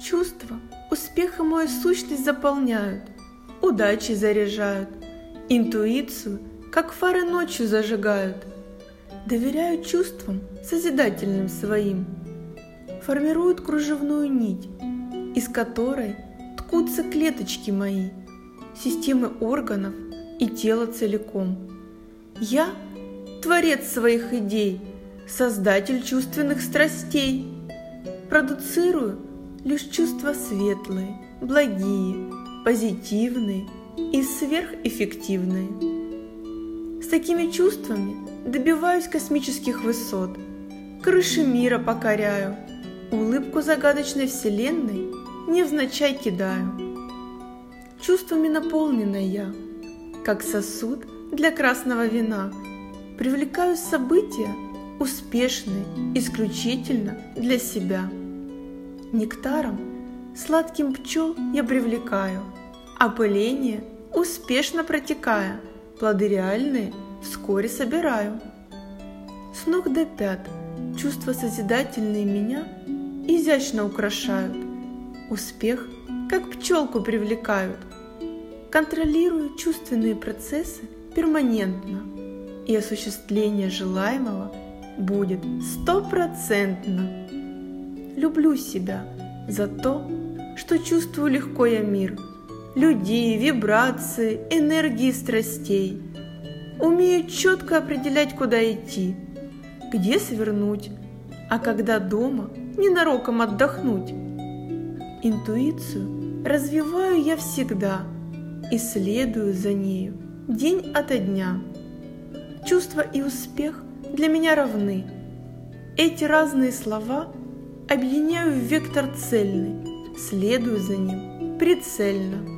Чувства успеха мою сущность заполняют, удачи заряжают, интуицию, как фары ночью зажигают. Доверяю чувствам созидательным своим, формируют кружевную нить, из которой ткутся клеточки мои, системы органов и тела целиком. Я – творец своих идей, создатель чувственных страстей. Продуцирую лишь чувства светлые, благие, позитивные и сверхэффективные. С такими чувствами добиваюсь космических высот, крыши мира покоряю, улыбку загадочной вселенной невзначай кидаю. Чувствами наполнена я, как сосуд для красного вина, привлекаю события успешные исключительно для себя. Нектаром сладким пчел я привлекаю, опыление успешно протекая, плоды реальные вскоре собираю. С ног до пят чувства созидательные меня изящно украшают, успех как пчелку привлекают. Контролирую чувственные процессы перманентно, и осуществление желаемого будет стопроцентно люблю себя за то, что чувствую легко я мир, людей, вибрации, энергии страстей. Умею четко определять, куда идти, где свернуть, а когда дома ненароком отдохнуть. Интуицию развиваю я всегда и следую за нею день ото дня. Чувство и успех для меня равны. Эти разные слова объединяю в вектор цельный, следую за ним прицельно.